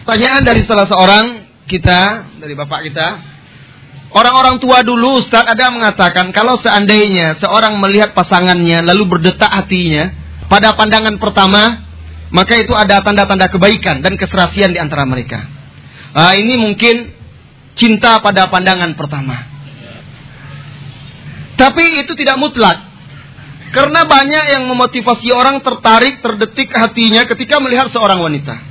Pertanyaan dari salah seorang kita, dari bapak kita. Orang-orang tua dulu Ustaz ada mengatakan kalau seandainya seorang melihat pasangannya lalu berdetak hatinya pada pandangan pertama maka itu ada tanda-tanda kebaikan dan keserasian di antara mereka. Uh, ini mungkin cinta pada pandangan pertama. Tapi itu tidak mutlak. Karena banyak yang memotivasi orang tertarik, terdetik hatinya ketika melihat seorang wanita.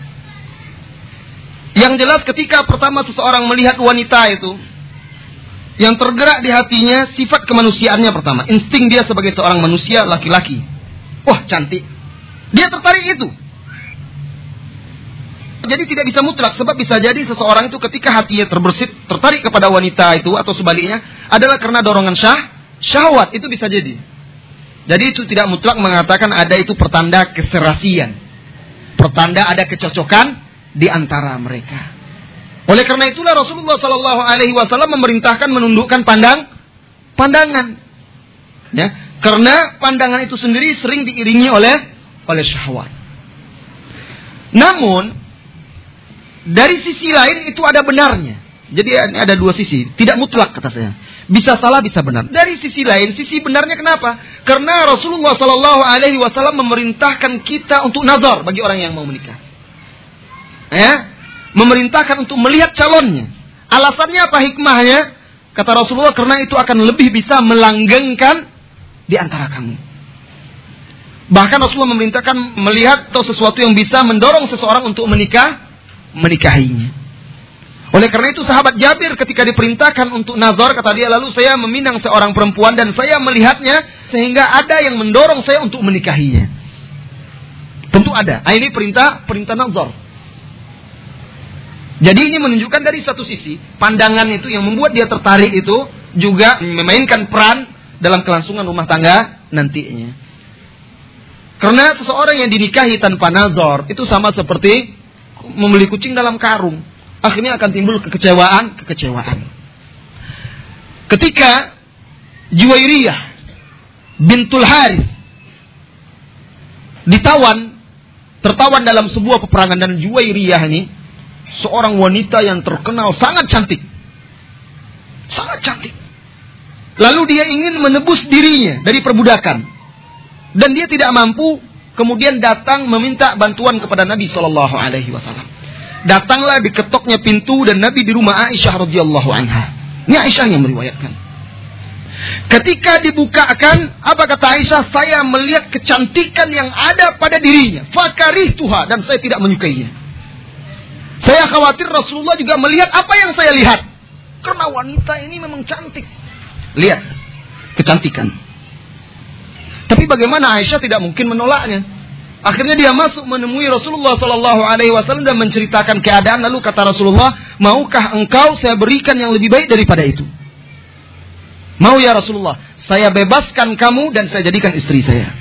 Yang jelas ketika pertama seseorang melihat wanita itu, yang tergerak di hatinya sifat kemanusiaannya pertama. Insting dia sebagai seorang manusia laki-laki. Wah cantik. Dia tertarik itu. Jadi tidak bisa mutlak sebab bisa jadi seseorang itu ketika hatinya terbersit tertarik kepada wanita itu atau sebaliknya adalah karena dorongan syah, syahwat itu bisa jadi. Jadi itu tidak mutlak mengatakan ada itu pertanda keserasian. Pertanda ada kecocokan di antara mereka. Oleh karena itulah Rasulullah Shallallahu Alaihi Wasallam memerintahkan menundukkan pandang pandangan. Ya, karena pandangan itu sendiri sering diiringi oleh oleh syahwat. Namun dari sisi lain itu ada benarnya. Jadi ada dua sisi, tidak mutlak kata saya. Bisa salah, bisa benar. Dari sisi lain, sisi benarnya kenapa? Karena Rasulullah Shallallahu Alaihi Wasallam memerintahkan kita untuk nazar bagi orang yang mau menikah. Ya, memerintahkan untuk melihat calonnya. Alasannya apa hikmahnya? Kata Rasulullah karena itu akan lebih bisa melanggengkan di antara kamu. Bahkan Rasulullah memerintahkan melihat atau sesuatu yang bisa mendorong seseorang untuk menikah, menikahinya. Oleh karena itu sahabat Jabir ketika diperintahkan untuk nazar kata dia lalu saya meminang seorang perempuan dan saya melihatnya sehingga ada yang mendorong saya untuk menikahinya. Tentu ada. Nah, ini perintah perintah nazar. Jadi ini menunjukkan dari satu sisi pandangan itu yang membuat dia tertarik itu juga memainkan peran dalam kelangsungan rumah tangga nantinya. Karena seseorang yang dinikahi tanpa nazar itu sama seperti membeli kucing dalam karung akhirnya akan timbul kekecewaan, kekecewaan. Ketika Juwairiyah bintul Harith ditawan, tertawan dalam sebuah peperangan dan Juwairiyah ini seorang wanita yang terkenal sangat cantik. Sangat cantik. Lalu dia ingin menebus dirinya dari perbudakan. Dan dia tidak mampu, kemudian datang meminta bantuan kepada Nabi Shallallahu alaihi wasallam datanglah diketoknya pintu dan Nabi di rumah Aisyah radhiyallahu anha. Ini Aisyah yang meriwayatkan. Ketika dibukakan, apa kata Aisyah? Saya melihat kecantikan yang ada pada dirinya. Fakarih Tuhan dan saya tidak menyukainya. Saya khawatir Rasulullah juga melihat apa yang saya lihat. Karena wanita ini memang cantik. Lihat kecantikan. Tapi bagaimana Aisyah tidak mungkin menolaknya? Akhirnya dia masuk menemui Rasulullah Sallallahu Alaihi Wasallam dan menceritakan keadaan. Lalu kata Rasulullah, maukah engkau saya berikan yang lebih baik daripada itu? Mau ya Rasulullah, saya bebaskan kamu dan saya jadikan istri saya.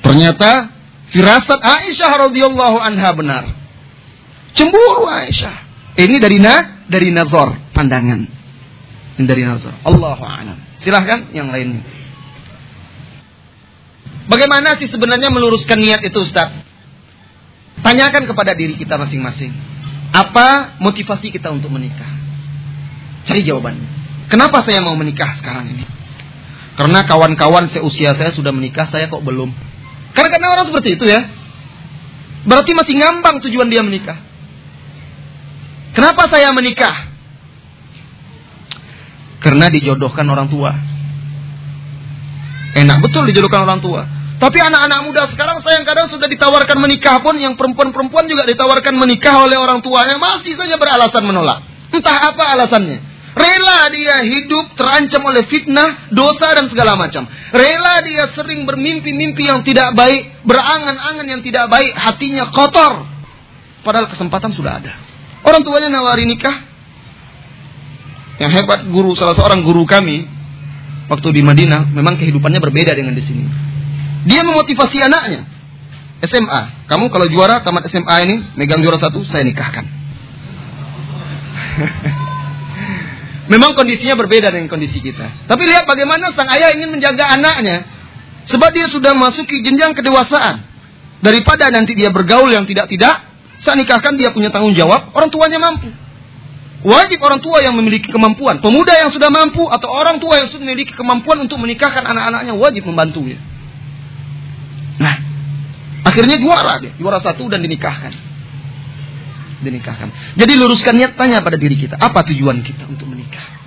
Ternyata firasat Aisyah radhiyallahu anha benar. Cemburu Aisyah. Ini dari na dari nazar pandangan. Ini dari nazar. Allahu a'lam. Silahkan yang lainnya. Bagaimana sih sebenarnya meluruskan niat itu Ustaz? Tanyakan kepada diri kita masing-masing. Apa motivasi kita untuk menikah? Cari jawabannya. Kenapa saya mau menikah sekarang ini? Karena kawan-kawan seusia saya sudah menikah, saya kok belum. Karena karena orang seperti itu ya. Berarti masih ngambang tujuan dia menikah. Kenapa saya menikah? Karena dijodohkan orang tua. Enak betul dijodohkan orang tua. Tapi anak-anak muda sekarang sayang kadang sudah ditawarkan menikah pun yang perempuan-perempuan juga ditawarkan menikah oleh orang tuanya masih saja beralasan menolak. Entah apa alasannya. Rela dia hidup terancam oleh fitnah, dosa dan segala macam. Rela dia sering bermimpi-mimpi yang tidak baik, berangan-angan yang tidak baik, hatinya kotor. Padahal kesempatan sudah ada. Orang tuanya nawari nikah. Yang hebat guru salah seorang guru kami waktu di Madinah memang kehidupannya berbeda dengan di sini. Dia memotivasi anaknya. SMA. Kamu kalau juara tamat SMA ini, megang juara satu, saya nikahkan. Memang kondisinya berbeda dengan kondisi kita. Tapi lihat bagaimana sang ayah ingin menjaga anaknya. Sebab dia sudah masuki jenjang kedewasaan. Daripada nanti dia bergaul yang tidak-tidak, Saat nikahkan dia punya tanggung jawab, orang tuanya mampu. Wajib orang tua yang memiliki kemampuan, pemuda yang sudah mampu atau orang tua yang sudah memiliki kemampuan untuk menikahkan anak-anaknya wajib membantu ya. Nah, akhirnya juara dia, juara satu dan dinikahkan. Dinikahkan. Jadi luruskan niat tanya pada diri kita, apa tujuan kita untuk menikah?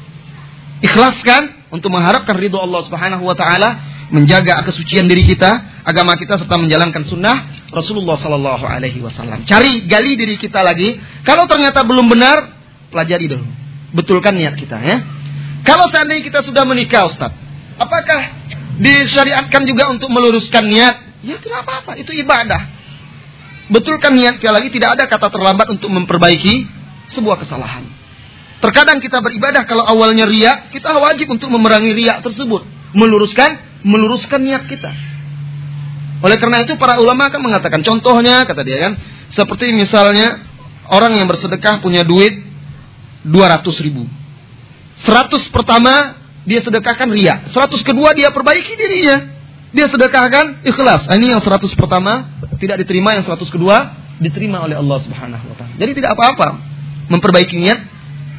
Ikhlaskan untuk mengharapkan ridho Allah Subhanahu wa taala, menjaga kesucian diri kita, agama kita serta menjalankan sunnah Rasulullah Sallallahu Alaihi Wasallam. Cari gali diri kita lagi. Kalau ternyata belum benar, pelajari dulu. Betulkan niat kita ya. Kalau seandainya kita sudah menikah Ustaz, apakah disyariatkan juga untuk meluruskan niat? Ya tidak apa-apa, itu ibadah. Betulkan niat sekali lagi tidak ada kata terlambat untuk memperbaiki sebuah kesalahan. Terkadang kita beribadah kalau awalnya riak, kita wajib untuk memerangi riak tersebut, meluruskan meluruskan niat kita. Oleh karena itu para ulama akan mengatakan contohnya kata dia kan seperti misalnya orang yang bersedekah punya duit 200 ribu. 100 pertama dia sedekahkan ria. 100 kedua dia perbaiki dirinya. Dia sedekahkan ikhlas. Nah, ini yang 100 pertama tidak diterima, yang 100 kedua diterima oleh Allah Subhanahu wa taala. Jadi tidak apa-apa memperbaiki niat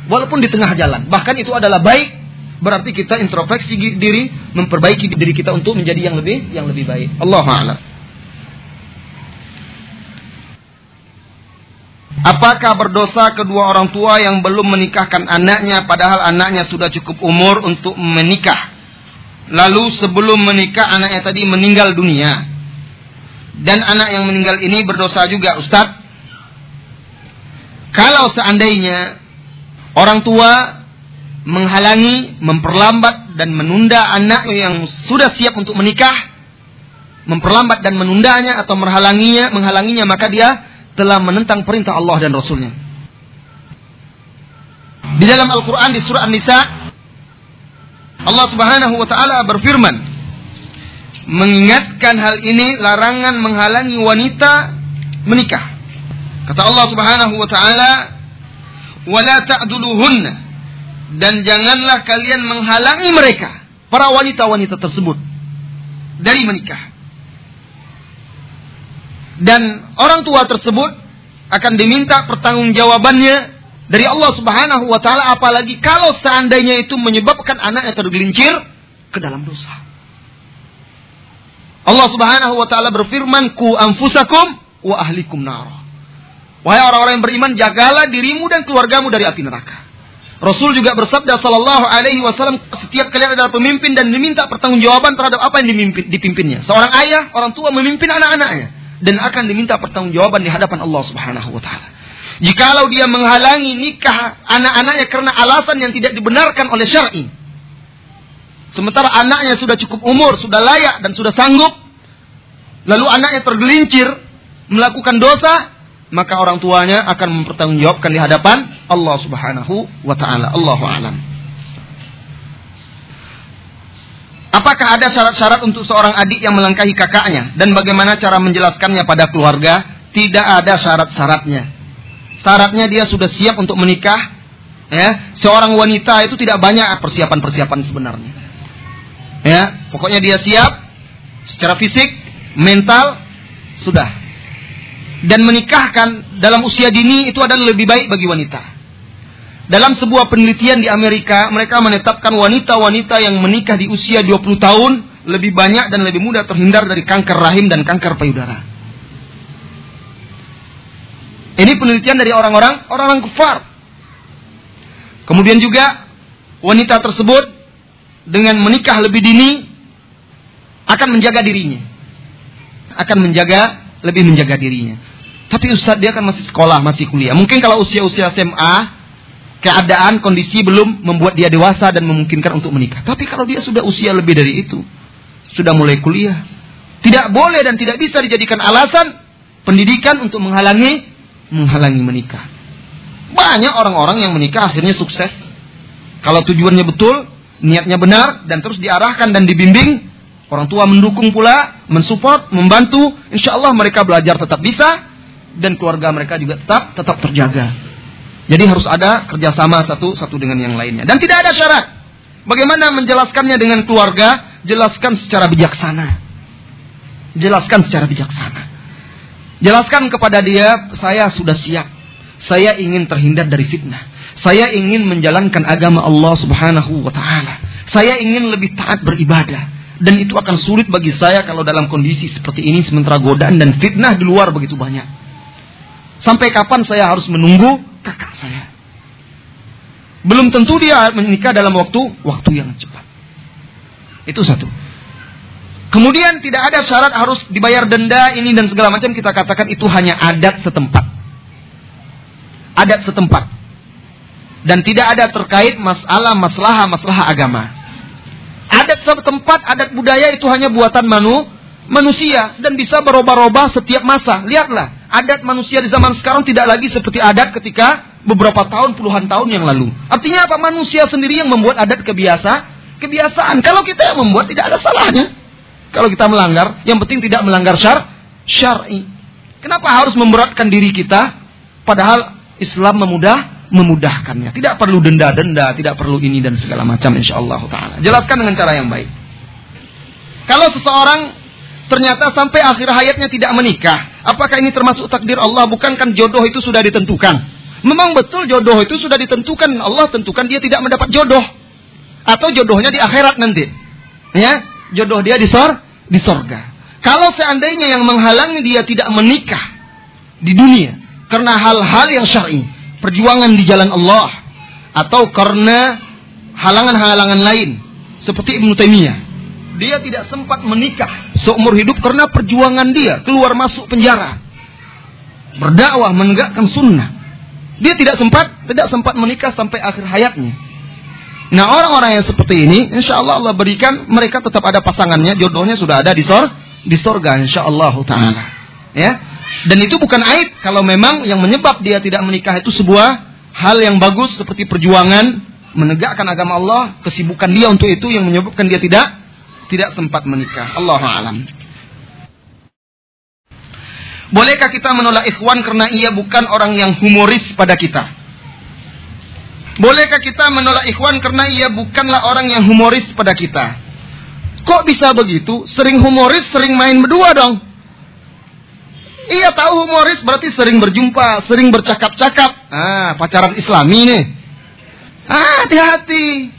walaupun di tengah jalan. Bahkan itu adalah baik. Berarti kita introspeksi diri, memperbaiki diri kita untuk menjadi yang lebih yang lebih baik. Allah a'lam. Apakah berdosa kedua orang tua yang belum menikahkan anaknya padahal anaknya sudah cukup umur untuk menikah? Lalu sebelum menikah anaknya tadi meninggal dunia. Dan anak yang meninggal ini berdosa juga Ustaz. Kalau seandainya orang tua menghalangi, memperlambat dan menunda anak yang sudah siap untuk menikah, memperlambat dan menundanya atau menghalanginya, menghalanginya maka dia telah menentang perintah Allah dan Rasulnya. Di dalam Al-Quran di surah An-Nisa, Allah Subhanahu wa Ta'ala berfirman, mengingatkan hal ini larangan menghalangi wanita menikah. Kata Allah Subhanahu wa Ta'ala, "Wala ta'duluhunna dan janganlah kalian menghalangi mereka, para wanita-wanita tersebut, dari menikah. Dan orang tua tersebut akan diminta pertanggungjawabannya dari Allah Subhanahu wa taala apalagi kalau seandainya itu menyebabkan anaknya tergelincir ke dalam dosa. Allah Subhanahu wa taala berfirman, "Ku anfusakum wa ahlikum nar." Wahai orang-orang yang beriman, jagalah dirimu dan keluargamu dari api neraka. Rasul juga bersabda sallallahu alaihi wasallam, setiap kalian adalah pemimpin dan diminta pertanggungjawaban terhadap apa yang dimimpin, dipimpinnya. Seorang ayah, orang tua memimpin anak-anaknya dan akan diminta pertanggungjawaban di hadapan Allah Subhanahu wa taala. Jikalau dia menghalangi nikah anak-anaknya karena alasan yang tidak dibenarkan oleh syar'i. Sementara anaknya sudah cukup umur, sudah layak dan sudah sanggup, lalu anaknya tergelincir melakukan dosa, maka orang tuanya akan mempertanggungjawabkan di hadapan Allah Subhanahu wa taala. Allahu a'lam. Apakah ada syarat-syarat untuk seorang adik yang melangkahi kakaknya dan bagaimana cara menjelaskannya pada keluarga? Tidak ada syarat-syaratnya. Syaratnya dia sudah siap untuk menikah. Ya, seorang wanita itu tidak banyak persiapan-persiapan sebenarnya. Ya, pokoknya dia siap secara fisik, mental sudah. Dan menikahkan dalam usia dini itu adalah lebih baik bagi wanita. Dalam sebuah penelitian di Amerika, mereka menetapkan wanita-wanita yang menikah di usia 20 tahun lebih banyak dan lebih mudah terhindar dari kanker rahim dan kanker payudara. Ini penelitian dari orang-orang orang-orang kufar. Kemudian juga wanita tersebut dengan menikah lebih dini akan menjaga dirinya. Akan menjaga lebih menjaga dirinya. Tapi Ustadz dia kan masih sekolah, masih kuliah. Mungkin kalau usia-usia SMA keadaan kondisi belum membuat dia dewasa dan memungkinkan untuk menikah. Tapi kalau dia sudah usia lebih dari itu, sudah mulai kuliah, tidak boleh dan tidak bisa dijadikan alasan pendidikan untuk menghalangi menghalangi menikah. Banyak orang-orang yang menikah akhirnya sukses. Kalau tujuannya betul, niatnya benar dan terus diarahkan dan dibimbing, orang tua mendukung pula, mensupport, membantu, insya Allah mereka belajar tetap bisa dan keluarga mereka juga tetap tetap terjaga. Jadi harus ada kerjasama satu satu dengan yang lainnya. Dan tidak ada syarat. Bagaimana menjelaskannya dengan keluarga? Jelaskan secara bijaksana. Jelaskan secara bijaksana. Jelaskan kepada dia, saya sudah siap. Saya ingin terhindar dari fitnah. Saya ingin menjalankan agama Allah Subhanahu wa taala. Saya ingin lebih taat beribadah dan itu akan sulit bagi saya kalau dalam kondisi seperti ini sementara godaan dan fitnah di luar begitu banyak. Sampai kapan saya harus menunggu kakak saya? Belum tentu dia menikah dalam waktu waktu yang cepat. Itu satu. Kemudian tidak ada syarat harus dibayar denda ini dan segala macam kita katakan itu hanya adat setempat. Adat setempat. Dan tidak ada terkait masalah masalah masalah agama. Adat setempat, adat budaya itu hanya buatan manu, manusia dan bisa berubah-ubah setiap masa. Lihatlah, adat manusia di zaman sekarang tidak lagi seperti adat ketika beberapa tahun, puluhan tahun yang lalu. Artinya apa? Manusia sendiri yang membuat adat kebiasa, kebiasaan. Kalau kita yang membuat tidak ada salahnya. Kalau kita melanggar, yang penting tidak melanggar syar, syar'i. Kenapa harus memberatkan diri kita? Padahal Islam memudah, memudahkannya. Tidak perlu denda-denda, tidak perlu ini dan segala macam insyaallah taala. Jelaskan dengan cara yang baik. Kalau seseorang ternyata sampai akhir hayatnya tidak menikah, apakah ini termasuk takdir Allah? Bukankah jodoh itu sudah ditentukan? Memang betul jodoh itu sudah ditentukan. Allah tentukan dia tidak mendapat jodoh. Atau jodohnya di akhirat nanti. Ya, jodoh dia di sor di sorga. Kalau seandainya yang menghalangi dia tidak menikah di dunia karena hal-hal yang syar'i, perjuangan di jalan Allah atau karena halangan-halangan lain seperti Ibnu Taimiyah, dia tidak sempat menikah seumur hidup karena perjuangan dia keluar masuk penjara, berdakwah menegakkan sunnah. Dia tidak sempat tidak sempat menikah sampai akhir hayatnya. Nah orang-orang yang seperti ini, insya Allah Allah berikan mereka tetap ada pasangannya, jodohnya sudah ada di sor, di sorga, insya Allah taala. Ya, dan itu bukan aib kalau memang yang menyebab dia tidak menikah itu sebuah hal yang bagus seperti perjuangan menegakkan agama Allah, kesibukan dia untuk itu yang menyebabkan dia tidak tidak sempat menikah. Allah alam. Bolehkah kita menolak ikhwan karena ia bukan orang yang humoris pada kita? Bolehkah kita menolak ikhwan karena ia bukanlah orang yang humoris pada kita? Kok bisa begitu? Sering humoris, sering main berdua dong. Iya tahu humoris berarti sering berjumpa, sering bercakap-cakap. Ah, pacaran islami nih. Ah, hati-hati.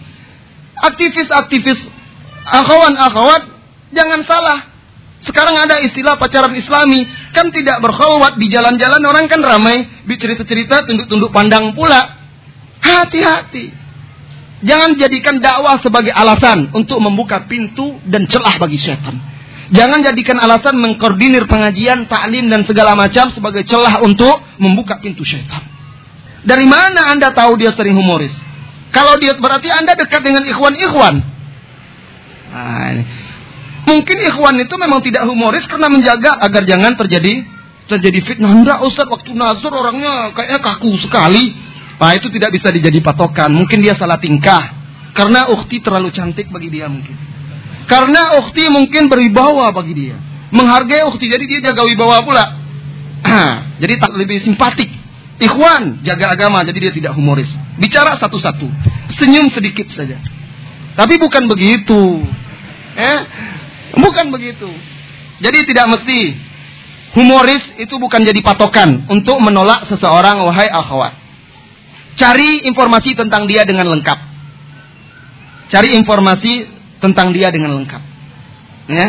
Aktivis-aktivis akhwan-akhwat jangan salah. Sekarang ada istilah pacaran islami. Kan tidak berkhawat di jalan-jalan orang kan ramai. Bicerita-cerita tunduk-tunduk pandang pula. Hati-hati. Jangan jadikan dakwah sebagai alasan untuk membuka pintu dan celah bagi setan. Jangan jadikan alasan mengkoordinir pengajian, taklim dan segala macam sebagai celah untuk membuka pintu setan. Dari mana Anda tahu dia sering humoris? Kalau dia berarti Anda dekat dengan ikhwan-ikhwan. Nah. Mungkin ikhwan itu memang tidak humoris karena menjaga agar jangan terjadi terjadi fitnah. Enggak Ustaz, waktu nazar orangnya kayaknya kaku sekali. Nah itu tidak bisa dijadi patokan. Mungkin dia salah tingkah. Karena ukti terlalu cantik bagi dia mungkin. Karena ukti mungkin berwibawa bagi dia. Menghargai ukti. Jadi dia jaga wibawa pula. jadi tak lebih simpatik. Ikhwan jaga agama. Jadi dia tidak humoris. Bicara satu-satu. Senyum sedikit saja. Tapi bukan begitu. Eh? Bukan begitu. Jadi tidak mesti humoris itu bukan jadi patokan untuk menolak seseorang wahai akhwat. Cari informasi tentang dia dengan lengkap. Cari informasi tentang dia dengan lengkap. Ya.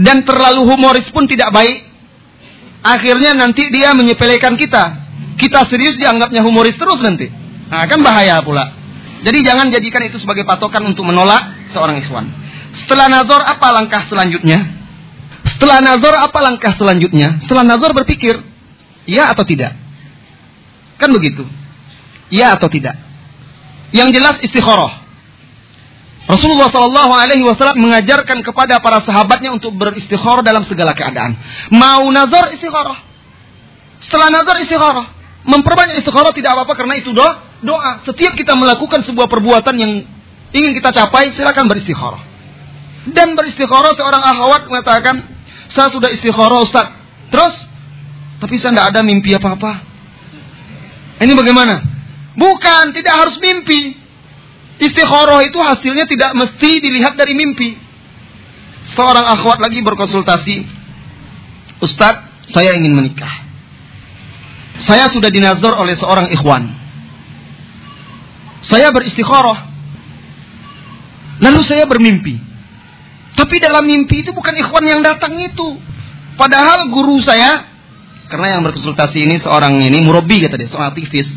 Dan terlalu humoris pun tidak baik. Akhirnya nanti dia menyepelekan kita. Kita serius dianggapnya humoris terus nanti. Nah, kan bahaya pula. Jadi jangan jadikan itu sebagai patokan untuk menolak seorang ikhwan. Setelah nazar apa langkah selanjutnya? Setelah nazar apa langkah selanjutnya? Setelah nazar berpikir, ya atau tidak? Kan begitu. Ya atau tidak? Yang jelas istikharah. Rasulullah Shallallahu Alaihi Wasallam mengajarkan kepada para sahabatnya untuk beristikharah dalam segala keadaan. Mau nazar istikharah. Setelah nazar istikharah. Memperbanyak istikharah tidak apa-apa karena itu doa. Doa. Setiap kita melakukan sebuah perbuatan yang ingin kita capai, silakan beristikharah. Dan beristikharah seorang akhwat mengatakan, saya sudah istikharah Ustaz. Terus, tapi saya tidak ada mimpi apa-apa. Ini bagaimana? Bukan, tidak harus mimpi. Istikharah itu hasilnya tidak mesti dilihat dari mimpi. Seorang akhwat lagi berkonsultasi. Ustadz, Saya ingin menikah. Saya sudah dinazor oleh seorang ikhwan. Saya beristikharah. Lalu saya bermimpi. Tapi dalam mimpi itu bukan ikhwan yang datang itu. Padahal guru saya, karena yang berkonsultasi ini seorang ini, murabi kata dia, seorang aktivis.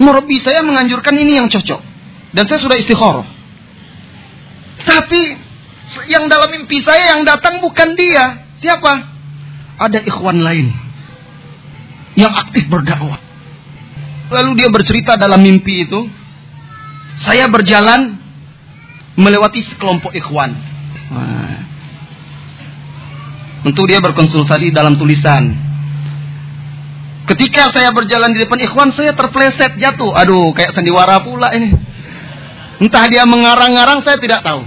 Murabi saya menganjurkan ini yang cocok. Dan saya sudah istikharah. Tapi yang dalam mimpi saya yang datang bukan dia. Siapa? Ada ikhwan lain yang aktif berdakwah. Lalu dia bercerita dalam mimpi itu, saya berjalan melewati sekelompok ikhwan. Nah, tentu dia berkonsultasi dalam tulisan. Ketika saya berjalan di depan ikhwan, saya terpleset jatuh. Aduh, kayak sandiwara pula ini. Entah dia mengarang-arang, saya tidak tahu.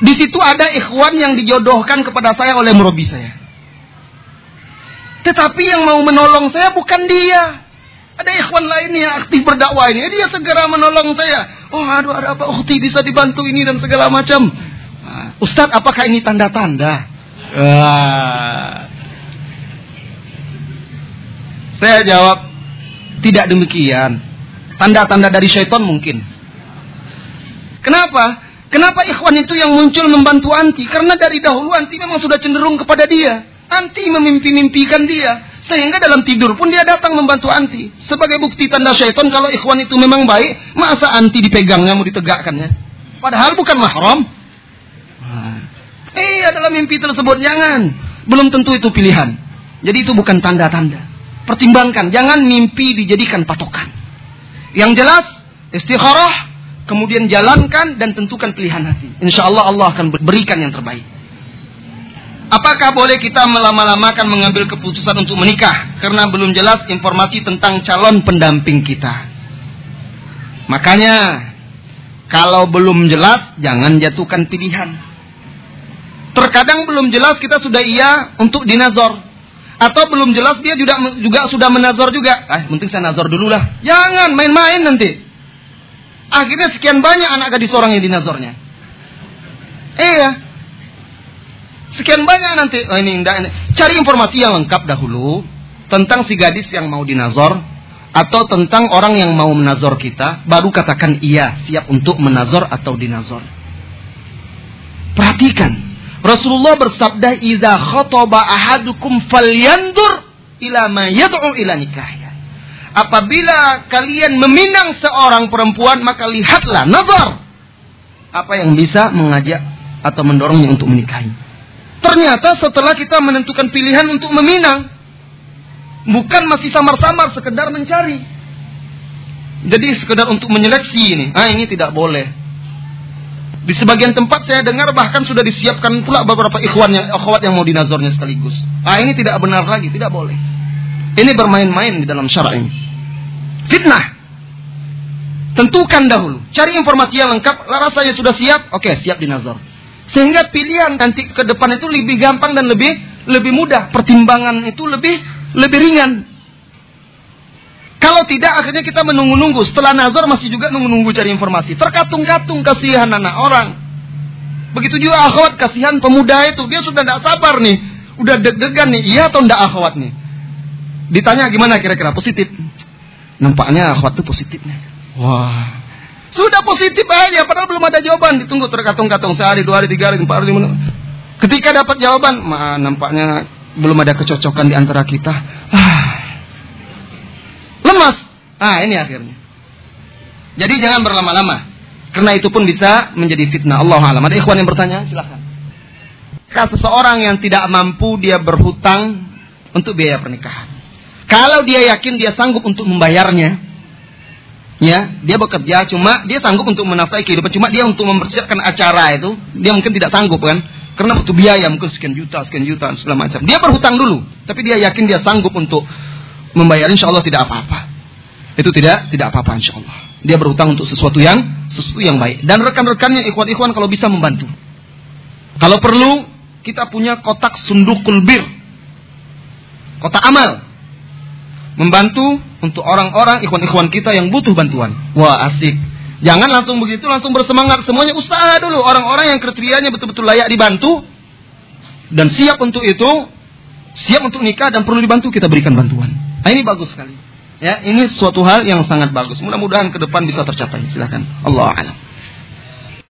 Di situ ada ikhwan yang dijodohkan kepada saya oleh murabi saya. Tetapi yang mau menolong saya bukan dia. Ada ikhwan lain yang aktif berdakwah ini. Dia segera menolong saya. Oh aduh ada apa? Ukti bisa dibantu ini dan segala macam. Nah, Ustadz apakah ini tanda-tanda? Ah. Saya jawab. Tidak demikian. Tanda-tanda dari syaitan mungkin. Kenapa? Kenapa ikhwan itu yang muncul membantu anti? Karena dari dahulu anti memang sudah cenderung kepada dia. Anti memimpi-mimpikan dia. Sehingga dalam tidur pun dia datang membantu anti. Sebagai bukti tanda syaitan kalau ikhwan itu memang baik, masa anti dipegangnya mau ditegakkannya? Padahal bukan mahram. Nah. Iya dalam mimpi tersebut jangan. Belum tentu itu pilihan. Jadi itu bukan tanda-tanda. Pertimbangkan, jangan mimpi dijadikan patokan. Yang jelas istikharah, kemudian jalankan dan tentukan pilihan hati. Insya Allah Allah akan berikan yang terbaik. Apakah boleh kita melama-lamakan mengambil keputusan untuk menikah karena belum jelas informasi tentang calon pendamping kita? Makanya kalau belum jelas jangan jatuhkan pilihan. Terkadang belum jelas kita sudah iya untuk dinazor atau belum jelas dia juga juga sudah menazor juga. Ah, penting saya nazor dulu lah. Jangan main-main nanti. Akhirnya sekian banyak anak gadis orang yang dinazornya. Iya, Sekian banyak nanti. Oh, ini, ini. Cari informasi yang lengkap dahulu tentang si gadis yang mau dinazor atau tentang orang yang mau menazor kita, baru katakan iya, siap untuk menazor atau dinazor. Perhatikan. Rasulullah bersabda, "Idza khataba ahadukum falyandur ila ma yad'u ila nikahya." Apabila kalian meminang seorang perempuan, maka lihatlah nazar apa yang bisa mengajak atau mendorongnya untuk menikahi. Ternyata setelah kita menentukan pilihan untuk meminang, bukan masih samar-samar sekedar mencari. Jadi sekedar untuk menyeleksi ini, ah ini tidak boleh. Di sebagian tempat saya dengar bahkan sudah disiapkan pula beberapa ikhwan yang akhwat yang mau dinazornya sekaligus. Ah ini tidak benar lagi, tidak boleh. Ini bermain-main di dalam syara ini. Fitnah. Tentukan dahulu, cari informasi yang lengkap, rasanya sudah siap, oke siap dinazor. Sehingga pilihan nanti ke depan itu lebih gampang dan lebih lebih mudah. Pertimbangan itu lebih lebih ringan. Kalau tidak akhirnya kita menunggu-nunggu. Setelah nazar masih juga nunggu-nunggu cari informasi. Terkatung-katung kasihan anak orang. Begitu juga akhwat kasihan pemuda itu. Dia sudah tidak sabar nih. Udah deg-degan nih. Iya atau tidak akhwat nih. Ditanya gimana kira-kira positif. Nampaknya akhwat itu positifnya. Wah. Sudah positif aja, padahal belum ada jawaban. Ditunggu terkatung-katung sehari, dua hari, tiga hari, empat hari, lima Ketika dapat jawaban, ma, nampaknya belum ada kecocokan di antara kita. Ah. Lemas. Ah, ini akhirnya. Jadi jangan berlama-lama. Karena itu pun bisa menjadi fitnah. Allah alam. Ada ikhwan yang bertanya? Silahkan. Kalau seseorang yang tidak mampu dia berhutang untuk biaya pernikahan. Kalau dia yakin dia sanggup untuk membayarnya, ya dia bekerja cuma dia sanggup untuk menafkahi kehidupan cuma dia untuk mempersiapkan acara itu dia mungkin tidak sanggup kan karena butuh biaya mungkin sekian juta sekian juta segala macam dia berhutang dulu tapi dia yakin dia sanggup untuk membayar insya Allah tidak apa-apa itu tidak tidak apa-apa insya Allah dia berhutang untuk sesuatu yang sesuatu yang baik dan rekan-rekannya ikhwan-ikhwan kalau bisa membantu kalau perlu kita punya kotak sundukul bir kotak amal membantu untuk orang-orang ikhwan-ikhwan kita yang butuh bantuan. Wah, asik. Jangan langsung begitu, langsung bersemangat. Semuanya usaha dulu. Orang-orang yang kriterianya betul-betul layak dibantu, dan siap untuk itu, siap untuk nikah dan perlu dibantu kita berikan bantuan. Nah, ini bagus sekali. Ya, ini suatu hal yang sangat bagus. Mudah-mudahan ke depan bisa tercapai. Silakan. Allah a'lam.